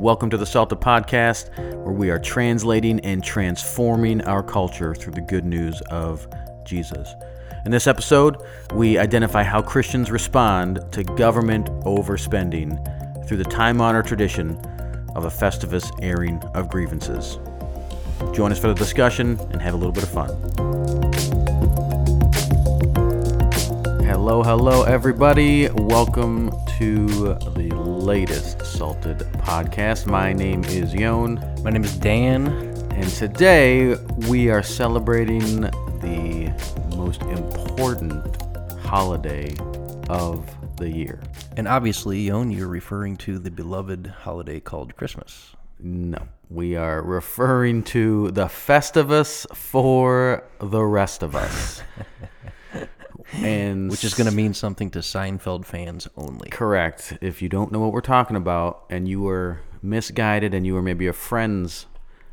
Welcome to the Salted Podcast, where we are translating and transforming our culture through the good news of Jesus. In this episode, we identify how Christians respond to government overspending through the time honored tradition of a Festivus airing of grievances. Join us for the discussion and have a little bit of fun. Hello, hello, everybody. Welcome to the latest Salted podcast. My name is Yon, My name is Dan. and today we are celebrating the most important holiday of the year. And obviously, Yon, you're referring to the beloved holiday called Christmas. No, we are referring to the Festivus for the rest of us. and Which is going to mean something to Seinfeld fans only. Correct. If you don't know what we're talking about and you were misguided and you were maybe a Friends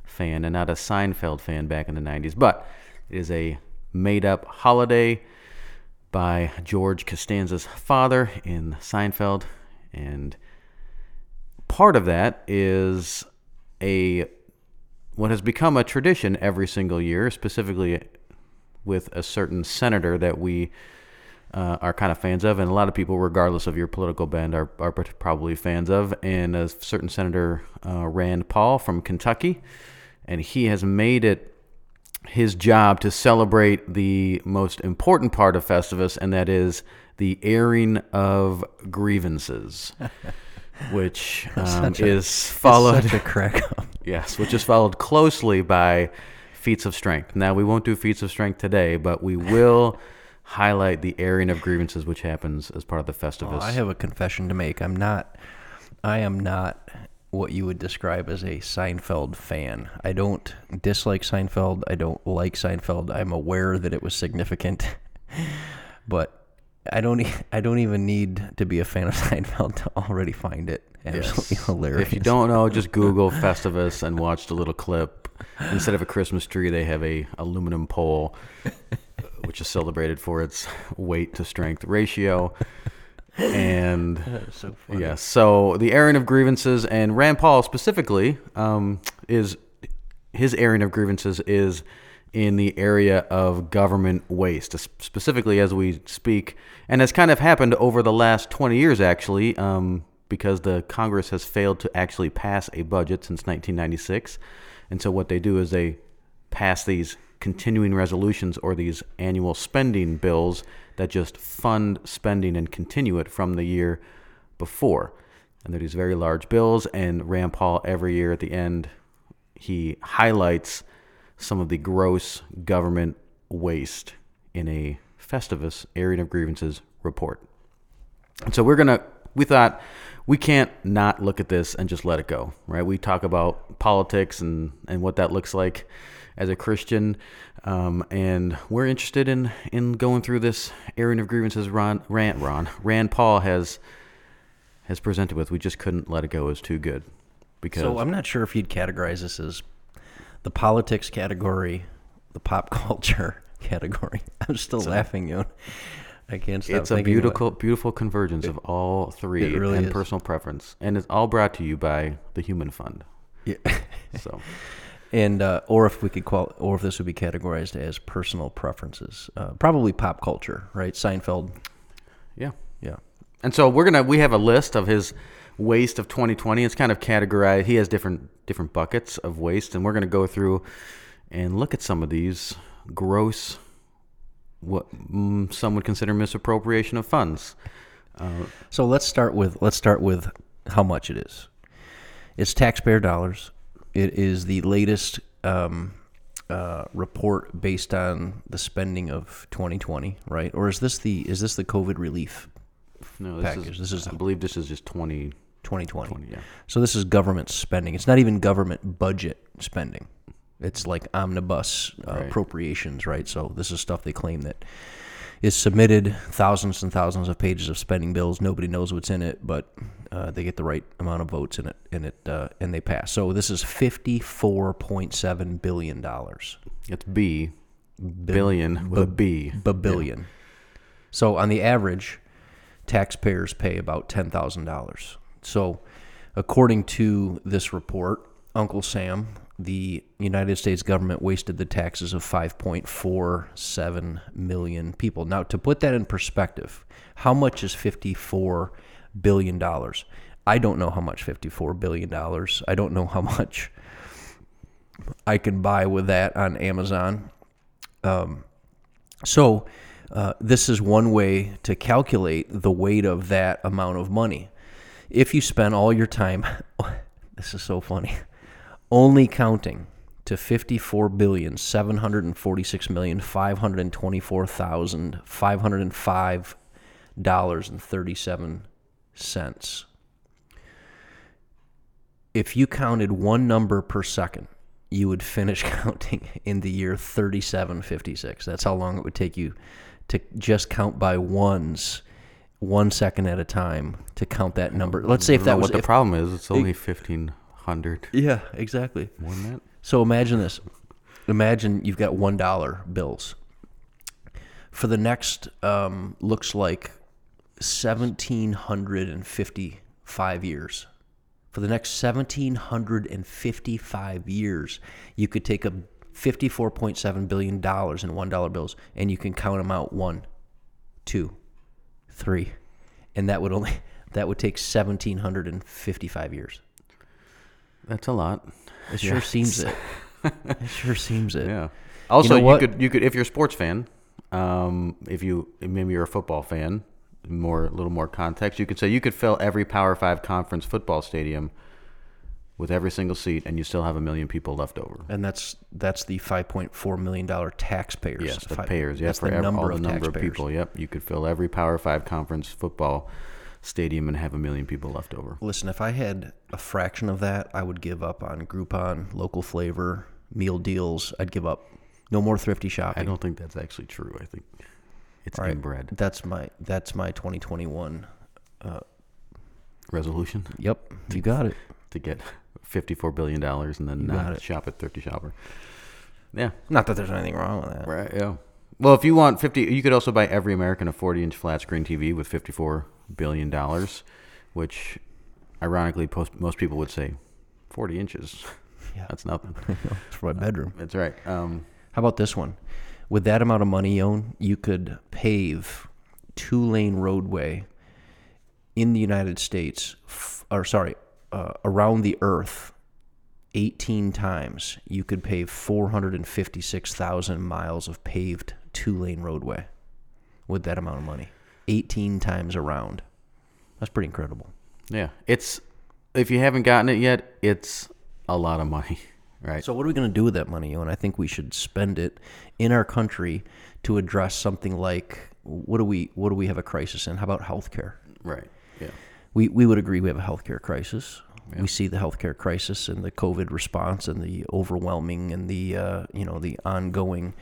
fan and not a Seinfeld fan back in the 90s, but it is a made up holiday by George Costanza's father in Seinfeld. And part of that is a what has become a tradition every single year, specifically with a certain senator that we uh, are kind of fans of, and a lot of people, regardless of your political bend, are, are probably fans of. And a certain Senator uh, Rand Paul from Kentucky, and he has made it his job to celebrate the most important part of Festivus, and that is the airing of grievances, which um, a- is followed. Such a crack. Yes, which is followed closely by feats of strength. Now, we won't do feats of strength today, but we will highlight the airing of grievances, which happens as part of the oh, Festivus. I have a confession to make. I'm not. I am not what you would describe as a Seinfeld fan. I don't dislike Seinfeld. I don't like Seinfeld. I'm aware that it was significant, but I don't. I don't even need to be a fan of Seinfeld to already find it absolutely hilarious. If you don't know, just Google Festivus and watch the little clip. Instead of a Christmas tree, they have a aluminum pole, which is celebrated for its weight to strength ratio. And so. Yes. So the airing of grievances, and Rand Paul specifically, um, is his airing of grievances is in the area of government waste, specifically as we speak, and has kind of happened over the last 20 years, actually, um, because the Congress has failed to actually pass a budget since 1996. And so what they do is they pass these continuing resolutions or these annual spending bills that just fund spending and continue it from the year before. And they're these very large bills, and Rand Paul every year at the end he highlights some of the gross government waste in a Festivus airing of grievances report. And so we're gonna we thought we can't not look at this and just let it go, right? We talk about politics and and what that looks like as a Christian, um, and we're interested in in going through this airing of grievances. Ron Rand Ron Rand Paul has has presented with. We just couldn't let it go. It was too good because So I'm not sure if you'd categorize this as the politics category, the pop culture category. I'm still laughing, you. I can't stop it's a beautiful beautiful convergence of all three it really and is. personal preference, and it's all brought to you by the Human Fund. Yeah. So. And uh, or if we could qual, or if this would be categorized as personal preferences, uh, probably pop culture, right? Seinfeld, Yeah. yeah. And so we're gonna we have a list of his waste of 2020. It's kind of categorized. He has different different buckets of waste, and we're gonna go through and look at some of these gross, what mm, some would consider misappropriation of funds. So let's start with let's start with how much it is. It's taxpayer dollars. It is the latest um, uh, report based on the spending of 2020, right? Or is this the is this the COVID relief No, this package? is, This is I believe this is just 20. 2020. yeah. So this is government spending. It's not even government budget spending. It's like omnibus uh, Right. appropriations, right? So this is stuff they claim that is submitted, thousands and thousands of pages of spending bills. Nobody knows what's in it, but uh, they get the right amount of votes in it, and it uh, and they pass. So this is fifty-four point seven billion dollars. It's B, billion with a B. Babillion. So on the average, taxpayers pay about ten thousand dollars. So According to this report, Uncle Sam, the United States government wasted the taxes of 5.47 million people. Now, to put that in perspective, how much is 54 billion dollars? I don't know how much 54 billion dollars. I don't know how much I can buy with that on Amazon. Um, so, uh, this is one way to calculate the weight of that amount of money. If you spend all your time, this is so funny, only counting to 54 billion 746 million 524,000 505 dollars and 37 cents. If you counted one number per second, you would finish counting in the year 3756. That's how long it would take you to just count by ones, one second at a time, to count that number. Let's say if that was what the if- problem is. It's only fifteen hundred. yeah, exactly. More than that. So imagine this. Imagine you've got one dollar bills. For the next um, looks like seventeen hundred and fifty-five years. For the next seventeen hundred and fifty-five years, you could take a fifty-four point seven billion dollars in one dollar bills, and you can count them out one, two, three, and that would only that would take seventeen hundred and fifty-five years. That's a lot. It sure seems it. It sure seems it. Yeah. Also, you, what? could you could if you're a sports fan, um, if you maybe you're a football fan, more a little more context, you could say you could fill every Power Five conference football stadium with every single seat, and you still have a million people left over. And that's that's the five point four million dollar taxpayers. Yes, the Fi- payers. Yeah, that's for the ev- all of the number of people. Yep, you could fill every Power Five conference football stadium and have a million people left over. Listen, if I had a fraction of that, I would give up on Groupon, local flavor, meal deals. I'd give up. No more thrifty shopping. I don't think that's actually true. I think it's All right. inbred That's my that's my 2021. Uh, resolution Yep, you got it. to get fifty-four billion dollars and then not shop at Thrifty Shopper. Yeah, Not that there's anything wrong with that. right. Yeah. Well, if you want fifty, you could also buy every American a forty-inch flat screen TV with fifty-four billion dollars, which, ironically, post, most people would say, forty inches. Yeah. That's nothing. It's for my bedroom. That's right. Um, How about this one? With that amount of money, own you could pave two lane roadway in the United States, f- or sorry, uh, around the Earth, eighteen times. You could pave four hundred and fifty six thousand miles of paved two lane roadway with that amount of money, eighteen times around. That's pretty incredible. yeah, it's if you haven't gotten it yet, it's a lot of money, right? So what are we going to do with that money? And I think we should spend it in our country to address something like what do we what do we have a crisis in? How about healthcare? right. Yeah. We we would agree we have a healthcare crisis. We see the healthcare crisis and the COVID response and the overwhelming and the uh, you know the ongoing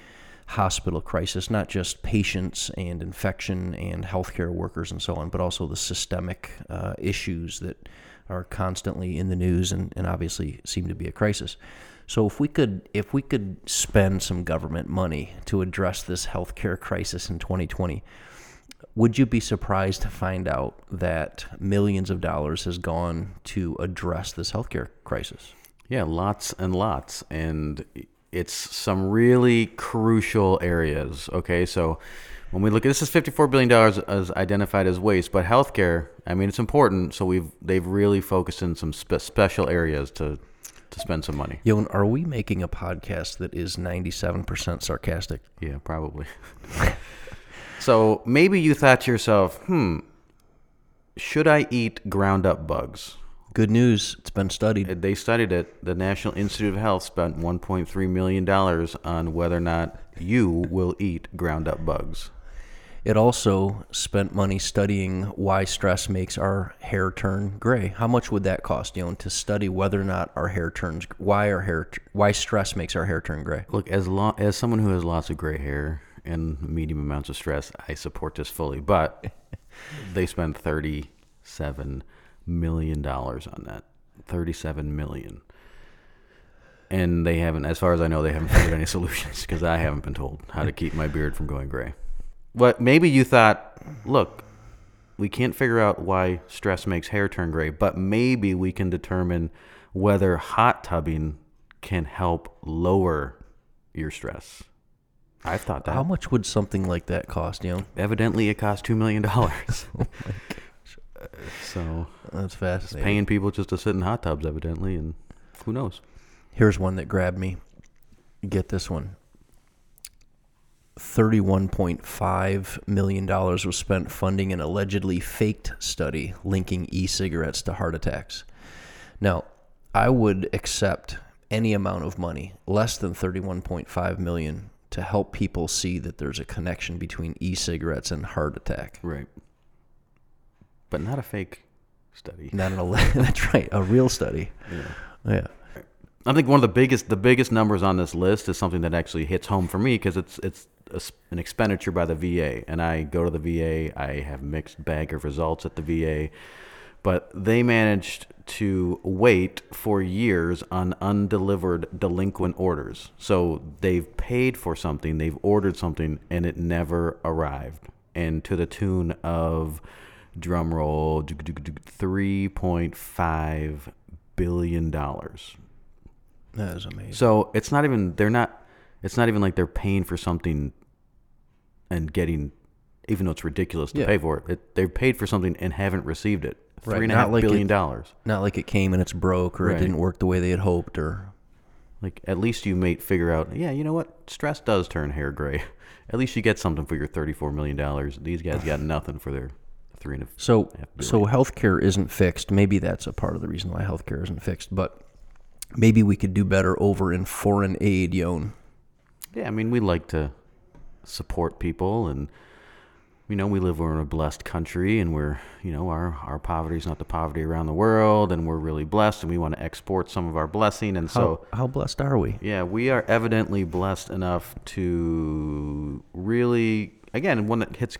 hospital crisis, not just patients and infection and healthcare workers and so on, but also the systemic uh, issues that are constantly in the news and, and obviously seem to be a crisis. So if we could if we could spend some government money to address this healthcare crisis in 2020, would you be surprised to find out that millions of dollars has gone to address this healthcare crisis? Yeah, lots and lots. And it's some really crucial areas. Okay, so when we look at this is $54 billion as identified as waste, but healthcare, I mean, it's important. So we've they've really focused in some spe- special areas to, to spend some money. Yon, are we making a podcast that is 97% sarcastic? Yeah, probably. so maybe you thought to yourself, hmm, should I eat ground up bugs? Good news, it's been studied. They studied it. The National Institute of Health spent $1.3 million on whether or not you will eat ground up bugs. It also spent money studying why stress makes our hair turn gray. How much would that cost, Yon, to study whether or not our hair turns why our hair why stress makes our hair turn gray? Look, as long as someone who has lots of gray hair and medium amounts of stress, I support this fully. But they spent thirty-seven million dollars on that. Thirty-seven million, and they haven't, as far as I know, they haven't figured any solutions because I haven't been told how to keep my beard from going gray. But maybe you thought, look, we can't figure out why stress makes hair turn gray, but maybe we can determine whether hot tubbing can help lower your stress. I've thought that. How much would something like that cost, you know? Evidently, it cost two million dollars. Oh so That's fascinating. paying people just to sit in hot tubs, evidently, and who knows? Here's one that grabbed me. Get this one. $31.5 million was spent funding an allegedly faked study linking e cigarettes to heart attacks. Now, I would accept any amount of money, less than 31.5 million, to help people see that there's a connection between e cigarettes and heart attack. Right. But not a fake study. Not an, ele- that's right, a real study. Yeah. yeah. I think one of the biggest the biggest numbers on this list is something that actually hits home for me because it's it's a an expenditure by the VA, and I go to the VA. I have mixed bag of results at the VA, but they managed to wait for years on undelivered delinquent orders. So they've paid for something, they've ordered something, and it never arrived, and to the tune of drum roll three point five billion dollars. That is amazing. So it's not even they're not it's not even like they're paying for something and getting even though it's ridiculous to Yeah. pay for it, it they've paid for something and haven't received it. Right, Three and a half like billion it- dollars. Not like it came and it's broke or Right. it didn't work the way they had hoped or Like at least you may figure out, yeah, you know what? Stress does turn hair gray. At least you get something for your thirty-four million dollars. These guys got nothing for their three and a So, so healthcare isn't fixed. Maybe that's a part of the reason why healthcare isn't fixed. But maybe we could do better over in foreign aid, Yon. Yeah, I mean, we like to support people, and you know, we live in a blessed country, and we're, you know, our our poverty is not the poverty around the world, and we're really blessed, and we want to export some of our blessing, and so. How, how blessed are we? Yeah, we are evidently blessed enough to really, again, one that hits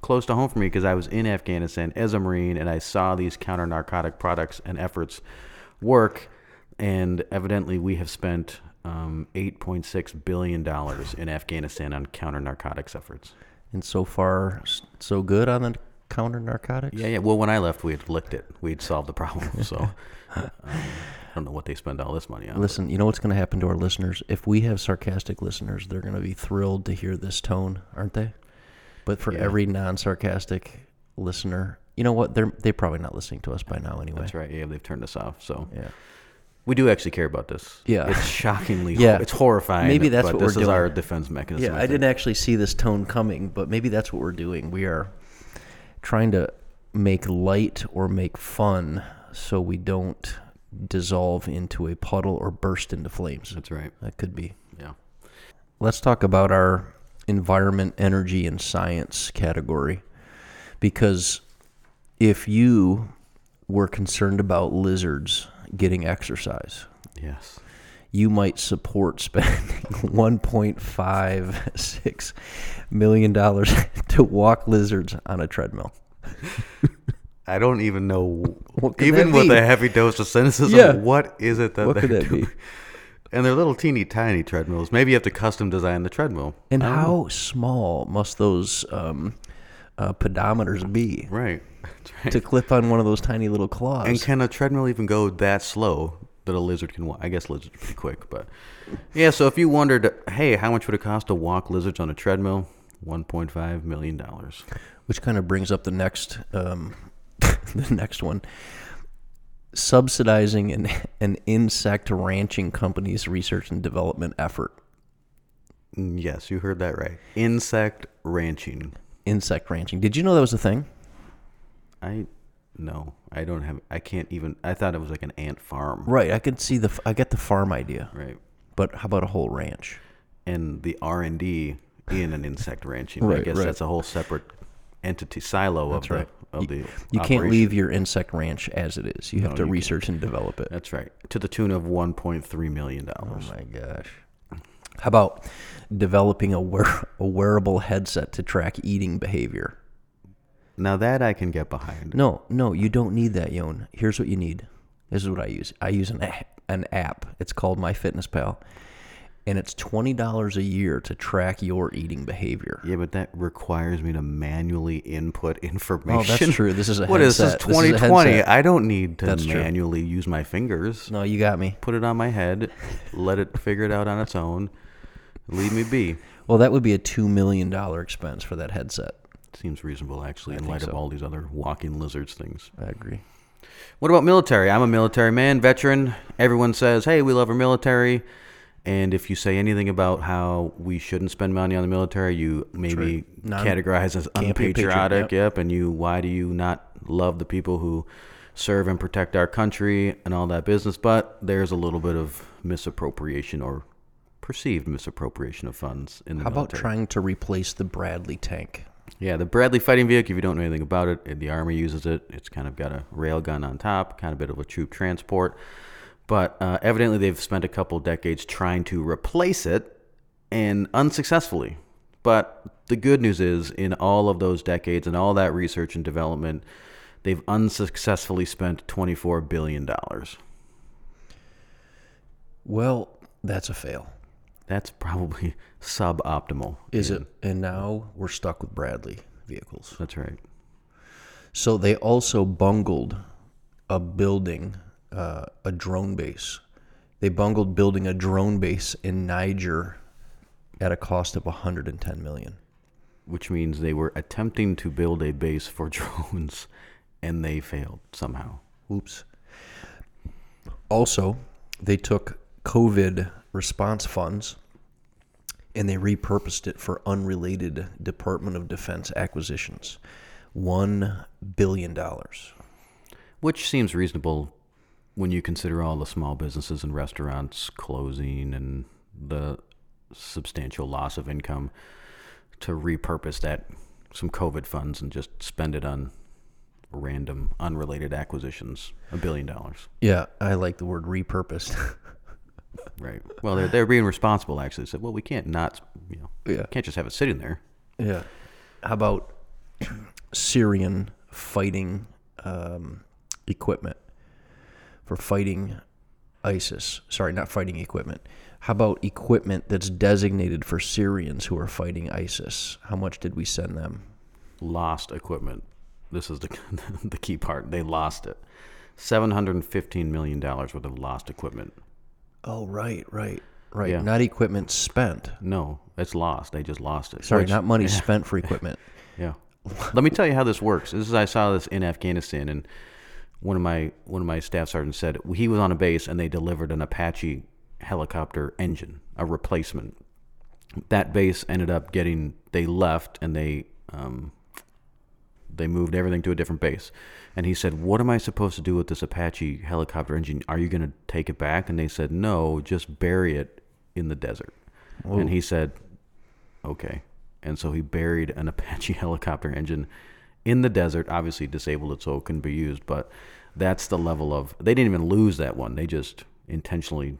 close to home for me because I was in Afghanistan as a Marine and I saw these counter narcotic products and efforts work. And evidently, we have spent um, $8.6 billion in Afghanistan on counter narcotics efforts. And so far, so good on the counter narcotics. Yeah, yeah. Well, when I left, we had licked it. We'd solved the problem. So um, I don't know what they spend all this money on. Listen, you know what's going to happen to our listeners? If we have sarcastic listeners, they're going to be thrilled to hear this tone, aren't they? But for Yeah. every non-sarcastic listener, you know what? They're they're probably not listening to us by now anyway. That's right. Yeah, they've turned us off. So Yeah. we do actually care about this. Yeah. it's shockingly. Yeah. it's horrifying. Maybe that's but what we're this is doing. our defense mechanism. Yeah, I didn't actually see this tone coming, but maybe that's what we're doing. We are trying to make light or make fun so we don't dissolve into a puddle or burst into flames. That's right. That could be. Yeah. Let's talk about our environment, energy, and science category. Because if you were concerned about lizards getting exercise, Yes. you might support spending $1.56 million to walk lizards on a treadmill. I don't even know. What even with a heavy dose of cynicism, Yeah. what is it that What they're could that doing? be? And they're little teeny tiny treadmills. Maybe you have to custom design the treadmill. And know. how small must those um, uh, pedometers be Right. Right. to clip on one of those tiny little claws? And can a treadmill even go that slow that a lizard can walk? I guess lizards are pretty quick, but yeah. So if you wondered, hey, how much would it cost to walk lizards on a treadmill? One point five million dollars. Which kind of brings up the next um, the next one. Subsidizing an, an insect ranching company's research and development effort. Mm, Yes, you heard that right. Insect ranching. Insect ranching. Did you know that was a thing? I no, I don't have. I can't even. I thought it was like an ant farm. Right. I could see the. I get the farm idea, Right. but how about a whole ranch? And the R and D in an insect ranching. I Right, guess right. that's a whole separate entity silo of right. the of the. You can't leave your insect ranch as it is. You have No, to you can't. research and develop it. That's right. To the tune of 1.3 million dollars. Oh my gosh. How about developing a, wear, a wearable headset to track eating behavior? Now that I can get behind. No, no, you don't need that, Yon. Here's what you need. This is what I use. I use an a- an app. It's called MyFitnessPal, and it's twenty dollars a year to track your eating behavior. Yeah, but that requires me to manually input information. Oh, that's true. This is a what is this? headset. Is a 2020. I don't need to That's true. manually use my fingers. No, you got me. Put it on my head, let it figure it out on its own. Leave me be. Well, that would be a two million dollar expense for that headset. Seems reasonable, actually, in think light of all these other walking lizards things. I agree. What about military? I'm a military man, veteran. Everyone says, hey, we love our military. And if you say anything about how we shouldn't spend money on the military, you maybe categorize as can't be a patriot, unpatriotic. yep. Yep. And you, why do you not love the people who serve and protect our country and all that business? But there's a little bit of misappropriation or perceived misappropriation of funds in the How about trying to replace the Bradley tank? Yeah, the Bradley fighting vehicle, if you don't know anything about it, the Army uses it. It's kind of got a rail gun on top, kind of a bit of a troop transport. But uh, evidently, they've spent a couple decades trying to replace it and unsuccessfully. But the good news is, in all of those decades and all that research and development, they've unsuccessfully spent $24 billion. Well, that's a fail. That's probably suboptimal. Is it? And now we're stuck with Bradley vehicles. That's right. So they also bungled a building, uh, a drone base. They bungled building a drone base in Niger at a cost of 110 million. which means they were attempting to build a base for drones and they failed somehow. Oops. Also, they took COVID response funds and they repurposed it for unrelated Department of Defense acquisitions. $1 billion. Which seems reasonable when you consider all the small businesses and restaurants closing and the substantial loss of income to repurpose that some COVID funds and just spend it on random unrelated acquisitions. A billion dollars. Yeah, I like the word repurposed. Right. Well, they're, they're being responsible actually. They said, well, we can't not, you know, Yeah. can't just have it sitting there. Yeah. How about Syrian fighting um, equipment for fighting ISIS? Sorry, not fighting equipment. How about equipment that's designated for Syrians who are fighting ISIS? How much did we send them? lost equipment. This is the the key part. They lost it. Seven hundred and fifteen million dollars worth of lost equipment. Oh, right, right, right. Yeah. Not equipment spent. No, it's lost. They just lost it. Sorry, Which- not money spent for equipment. Yeah. Let me tell you how this works. This is I saw this in Afghanistan, and one of my one of my staff sergeants said he was on a base and they delivered an Apache helicopter engine, a replacement. That base ended up getting they left and they um, they moved everything to a different base. And he said, "What am I supposed to do with this Apache helicopter engine? Are you going to take it back?" And they said, "No, just bury it in the desert." And he said, "Okay." And so he buried an Apache helicopter engine in the desert, obviously disabled it so it couldn't be used, but that's the level of they didn't even lose that one. They just intentionally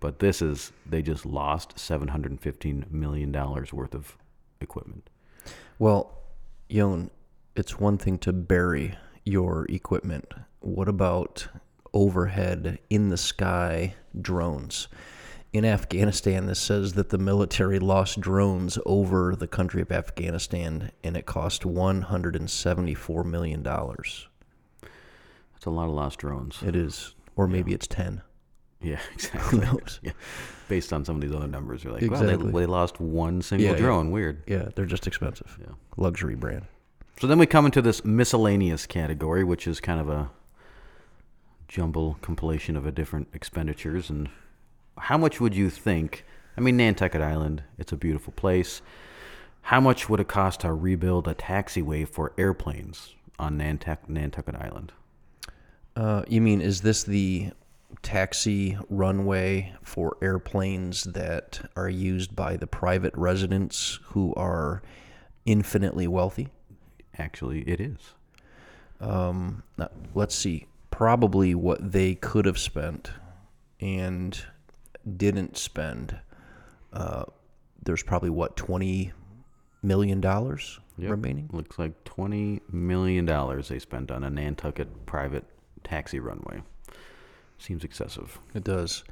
but this is they just lost 715 million dollars worth of equipment. Well, Yon, it's one thing to bury your equipment. What about overhead, in the sky drones? In Afghanistan, this says that the military lost drones over the country of Afghanistan and it cost $174 million. That's a lot of lost drones. It is, or maybe it's 10. Yeah, exactly. Who knows? Yeah. Based on some of these other numbers, you're like, well, they, they lost one single Yeah, yeah. drone. Weird. Yeah, they're just expensive. Yeah. Luxury brand. So then we come into this miscellaneous category, which is kind of a jumble compilation of a different expenditures. And how much would you think? I mean, Nantucket Island, it's a beautiful place. How much would it cost to rebuild a taxiway for airplanes on Nantuck, Nantucket Island? Uh, you mean, is this the taxi runway for airplanes that are used by the private residents who are infinitely wealthy? Actually, it is. Um, now, let's see. Probably what they could have spent and didn't spend. Uh, there's probably what twenty million dollars Yep. remaining. Looks like $20 million they spent on a Nantucket private taxi runway. Seems excessive. It does.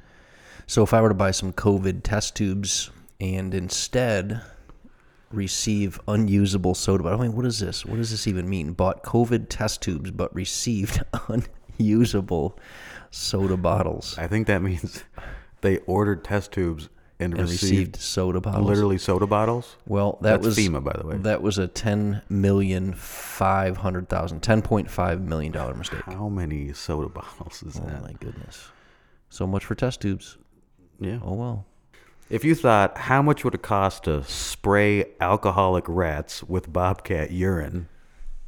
So if I were to buy some COVID test tubes and instead receive unusable soda bottles, I mean, what is this? What does this even mean? Bought COVID test tubes but received unusable soda bottles I think that means they ordered test tubes and, and received, received soda bottles. literally soda bottles. Well, that That's was FEMA, by the way. That was a ten million five hundred thousand, ten point five million dollar mistake. How many soda bottles is Oh that? my goodness! So much for test tubes. Yeah. Oh well. If you thought how much would it cost to spray alcoholic rats with bobcat urine,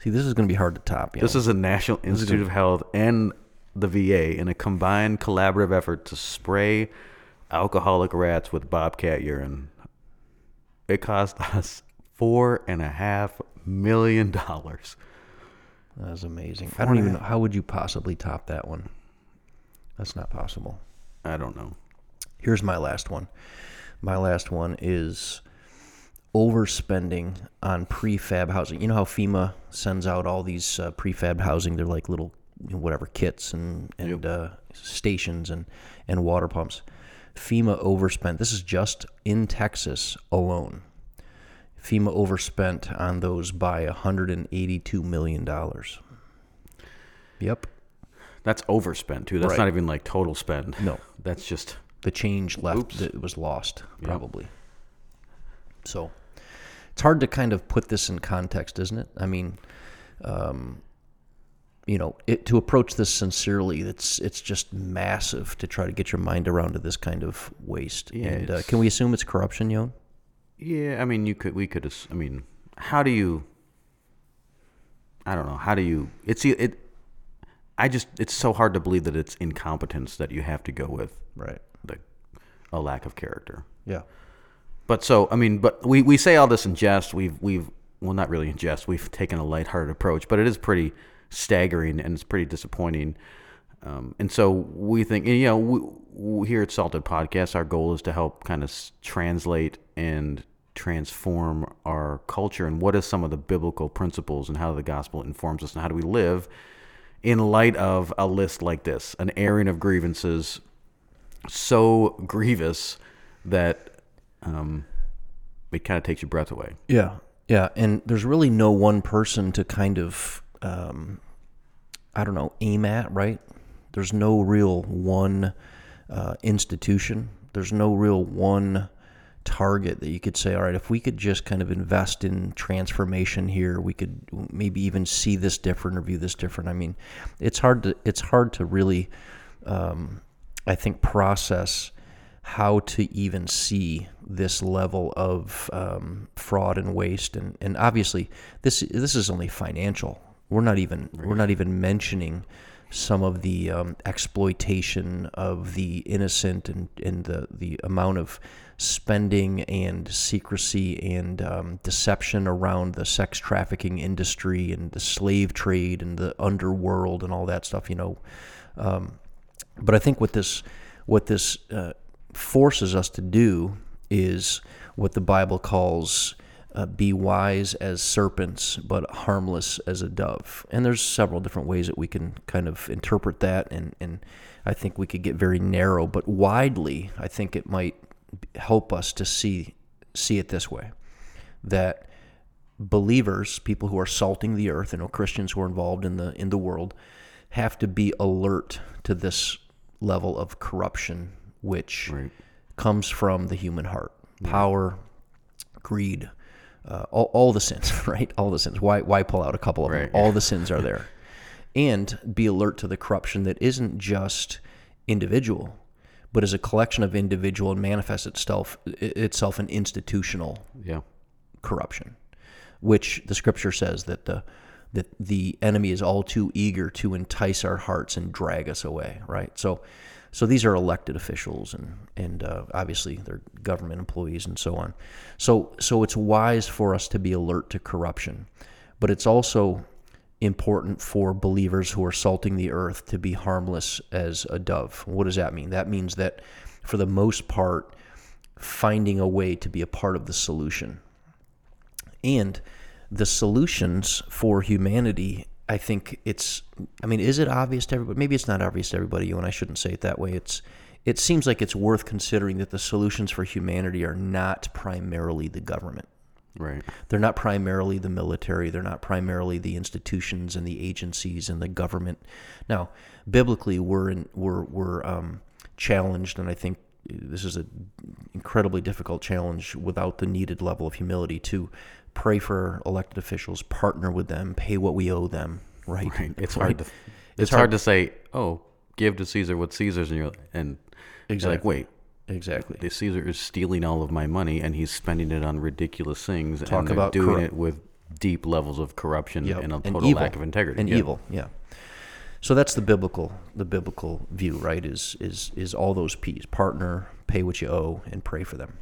See, this is going to be hard to top. You this know? is a National Institute of Health and the VA in a combined collaborative effort to spray alcoholic rats with bobcat urine. It cost us four and a half million dollars. that is amazing. I don't even know how would you possibly top that one. That's not possible. I don't know. Here's my last one. My last one is overspending on prefab housing. You know how FEMA sends out all these uh, prefab housing? They're like little, whatever kits and and uh, stations and and water pumps. FEMA overspent. This is just in Texas alone. FEMA overspent on those by 182 million dollars. Yep. That's overspent too. That's Right. not even like total spend. No. That's just the change left Oops. that was lost probably so it's hard to kind of put this in context isn't it i mean um, you know it, to approach this sincerely it's it's just massive to try to get your mind around to this kind of waste Yeah, and uh, can we assume it's corruption yon Yeah, I mean, you could, we could, I mean, how do you, I don't know, how do you, it's, it, I just, it's so hard to believe that it's incompetence that you have to go with right the, a lack of character. yeah But so, I mean, but we, we say all this in jest. We've, we've, well, not really in jest. We've taken a lighthearted approach, but it is pretty staggering and it's pretty disappointing. Um, and so we think, you know, we, we, here at Salted Podcast, our goal is to help kind of translate and transform our culture and what is some of the biblical principles and how the gospel informs us and how do we live in light of a list like this, an airing of grievances so grievous that um, it kind of takes your breath away. Yeah, yeah, and there's really no one person to kind of, um, I don't know, aim at, right? There's no real one uh, institution. There's no real one target that you could say, all right, if we could just kind of invest in transformation here, we could maybe even see this different or view this different. I mean, it's hard to it's hard to really, um, I think, process how to even see this level of um, fraud and waste and, and obviously this this is only financial we're not even we're not even mentioning some of the um, exploitation of the innocent and, and the, the amount of spending and secrecy and um, deception around the sex trafficking industry and the slave trade and the underworld and all that stuff you know? Um, but I think what this what this uh, forces us to do is what the Bible calls uh, be wise as serpents, but harmless as a dove. And there's several different ways that we can kind of interpret that, and, and I think we could get very narrow, but widely, I think it might help us to see see it this way: that believers, people who are salting the earth, and know Christians who are involved in the in the world, have to be alert to this level of corruption, which Right. comes from the human heart, power, greed, uh, all, all the sins, right? All the sins. Why why pull out a couple of Right. them? All the sins are there, and be alert to the corruption that isn't just individual, but is a collection of individual and manifests itself itself in institutional Yeah. corruption, which the scripture says that the that the enemy is all too eager to entice our hearts and drag us away. Right. So, so these are elected officials and and uh, obviously they're government employees and so on. So so it's wise for us to be alert to corruption, but it's also important for believers who are salting the earth to be harmless as a dove. What does that mean? That means that for the most part, finding a way to be a part of the solution. And the solutions for humanity, I think it's, I mean, is it obvious to everybody? Maybe it's not obvious to everybody, you and I shouldn't say it that way. It's, it seems like it's worth considering that the solutions for humanity are not primarily the government. Right. They're not primarily the military. They're not primarily the institutions and the agencies and the government. Now, biblically, we're in, we're we're um, challenged, and I think this is an incredibly difficult challenge without the needed level of humility to pray for elected officials, partner with them, pay what we owe them. Right. Right. It's Right. hard to it's, hard. to say, oh, give to Caesar what Caesar's, and you're and you're like, Exactly. wait, Exactly. the Caesar is stealing all of my money and he's spending it on ridiculous things Talk and they're about doing corrupt- it with deep levels of corruption Yep. and a And total evil. lack of integrity. and Yeah. evil. Yeah. So that's the biblical the biblical view, right? Is is is all those P's: partner, pay what you owe, and pray for them.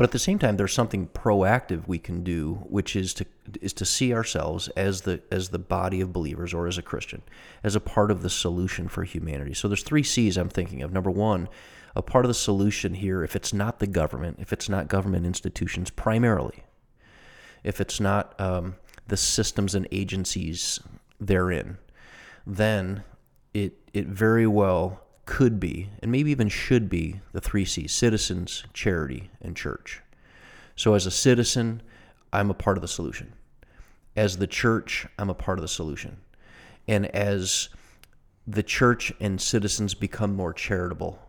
But at the same time, there's something proactive we can do, which is to is to see ourselves as the as the body of believers or as a Christian, as a part of the solution for humanity. So there's three C's I'm thinking of. Number one, a part of the solution here, if it's not the government, if it's not government institutions primarily, if it's not um, the systems and agencies therein, then it it very well could be, and maybe even should be, the three C's: citizens, charity, and church. So, as a citizen, I'm a part of the solution. As the church, I'm a part of the solution. And as the church and citizens become more charitable,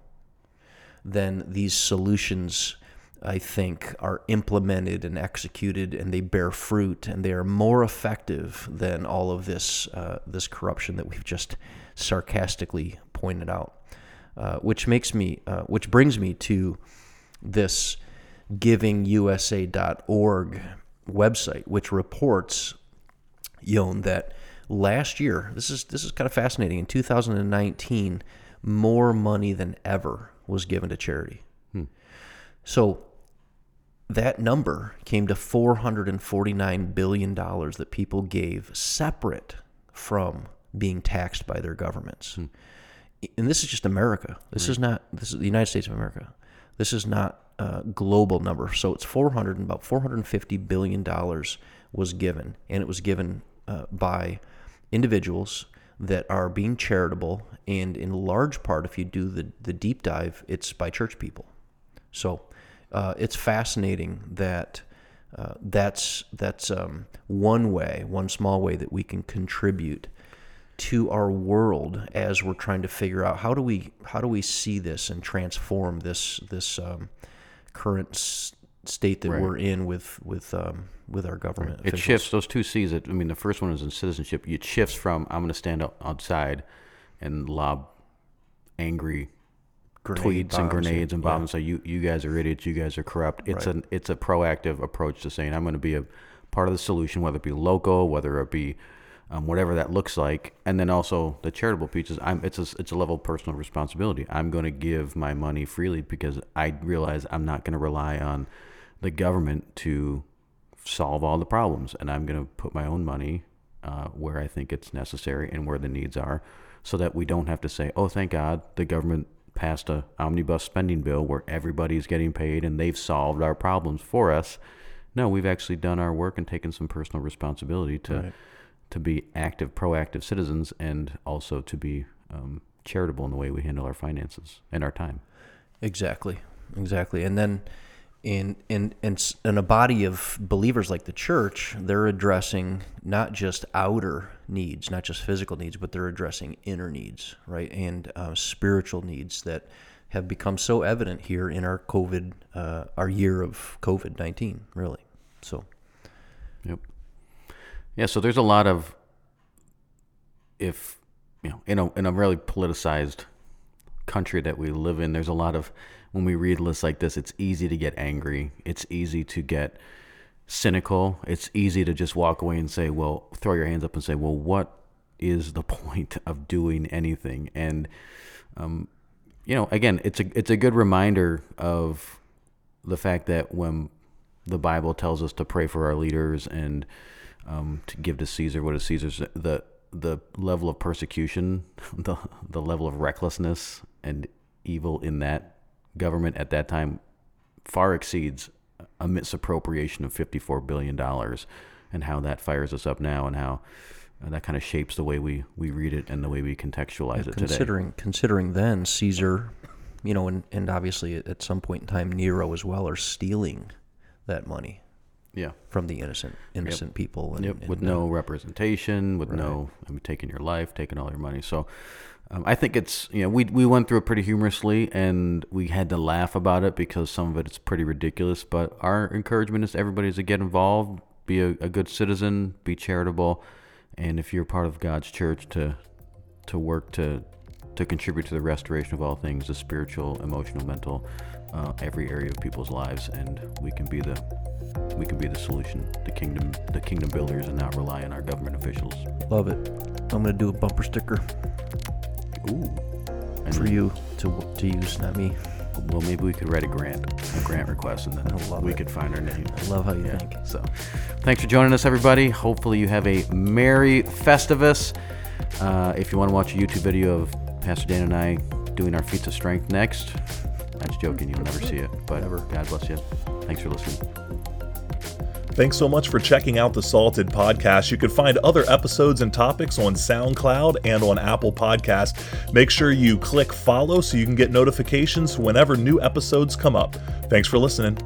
then these solutions, I think, are implemented and executed, and they bear fruit, and they are more effective than all of this uh, this corruption that we've just sarcastically pointed out. Uh, which makes me, uh, which brings me to this givingusa.org website, which reports, Yon, that last year, this is this is kind of fascinating. In 2019, more money than ever was given to charity. So that number came to 449 billion dollars that people gave separate from being taxed by their governments. And this is just America. This is not this is the United States of America. This is not a global number. So it's 400 and about 450 billion dollars was given and it was given uh, by individuals that are being charitable and in large part if you do the the deep dive it's by church people. So uh, it's fascinating that uh, that's that's um, one way, one small way that we can contribute to our world as we're trying to figure out how do we how do we see this and transform this this um, current s- state that Right. we're in with with um, with our government. It shifts those two C's. It, I mean, the first one is in citizenship. It shifts from I'm going to stand outside and lob angry Grenade tweets and grenades and yeah. bombs and say you you guys are idiots. You guys are corrupt. It's an it's a proactive approach to saying I'm going to be a part of the solution, whether it be local, whether it be um, whatever that looks like, and then also the charitable piece is I'm it's a it's a level of personal responsibility. I'm going to give my money freely because I realize I'm not going to rely on the government to solve all the problems, and I'm going to put my own money uh, where I think it's necessary and where the needs are, so that we don't have to say, "Oh, thank God, the government passed a omnibus spending bill where everybody's getting paid and they've solved our problems for us." No, we've actually done our work and taken some personal responsibility to Right. To be active, proactive citizens, and also to be um, charitable in the way we handle our finances and our time. Exactly, exactly. And then in in in in a body of believers like the church, they're addressing not just outer needs, not just physical needs, but they're addressing inner needs, right, and uh, spiritual needs that have become so evident here in our COVID, uh, our year of COVID nineteen, really. So, Yep. Yeah, so there's a lot of if you know in a in a really politicized country that we live in, there's a lot of when we read lists like this, it's easy to get angry. It's easy to get cynical. It's easy to just walk away and say, "Well, throw your hands up and say, "Well, what is the point of doing anything?" And um, you know, again, it's a it's a good reminder of the fact that when the Bible tells us to pray for our leaders and um, to give to Caesar what is Caesar's, the the level of persecution, the the level of recklessness and evil in that government at that time far exceeds a misappropriation of fifty four billion dollars, and how that fires us up now, and how uh, that kind of shapes the way we, we read it and the way we contextualize it today. considering considering then Caesar you know, and, and obviously at some point in time, Nero as well are stealing that money Yeah. from the innocent innocent people. And, Yep, and, with uh, no representation, with no I mean, taking your life, taking all your money. So um, I think it's you know we we went through it pretty humorously, and we had to laugh about it because some of it is pretty ridiculous. But our encouragement is everybody to get involved, be a, a good citizen, be charitable, and if you're part of God's church, to to work to to contribute to the restoration of all things, the spiritual, emotional, mental, uh, every area of people's lives, and we can be the we can be the solution, the kingdom, the kingdom builders, and not rely on our government officials. Love it. I'm gonna do a bumper sticker Ooh, and for you to to use, not me. Well, maybe we could write a grant, a grant request, and then we it. could find our name. I love how you Yeah. think. So, thanks for joining us, everybody. Hopefully, you have a merry Festivus. Uh, if you want to watch a YouTube video of Pastor Dan and I doing our feats of strength next, that's joking. You'll never see it. But ever. God bless you. Thanks for listening. Thanks so much for checking out the Salted Podcast. You can find other episodes and topics on SoundCloud and on Apple Podcast. Make sure you click follow so you can get notifications whenever new episodes come up. Thanks for listening.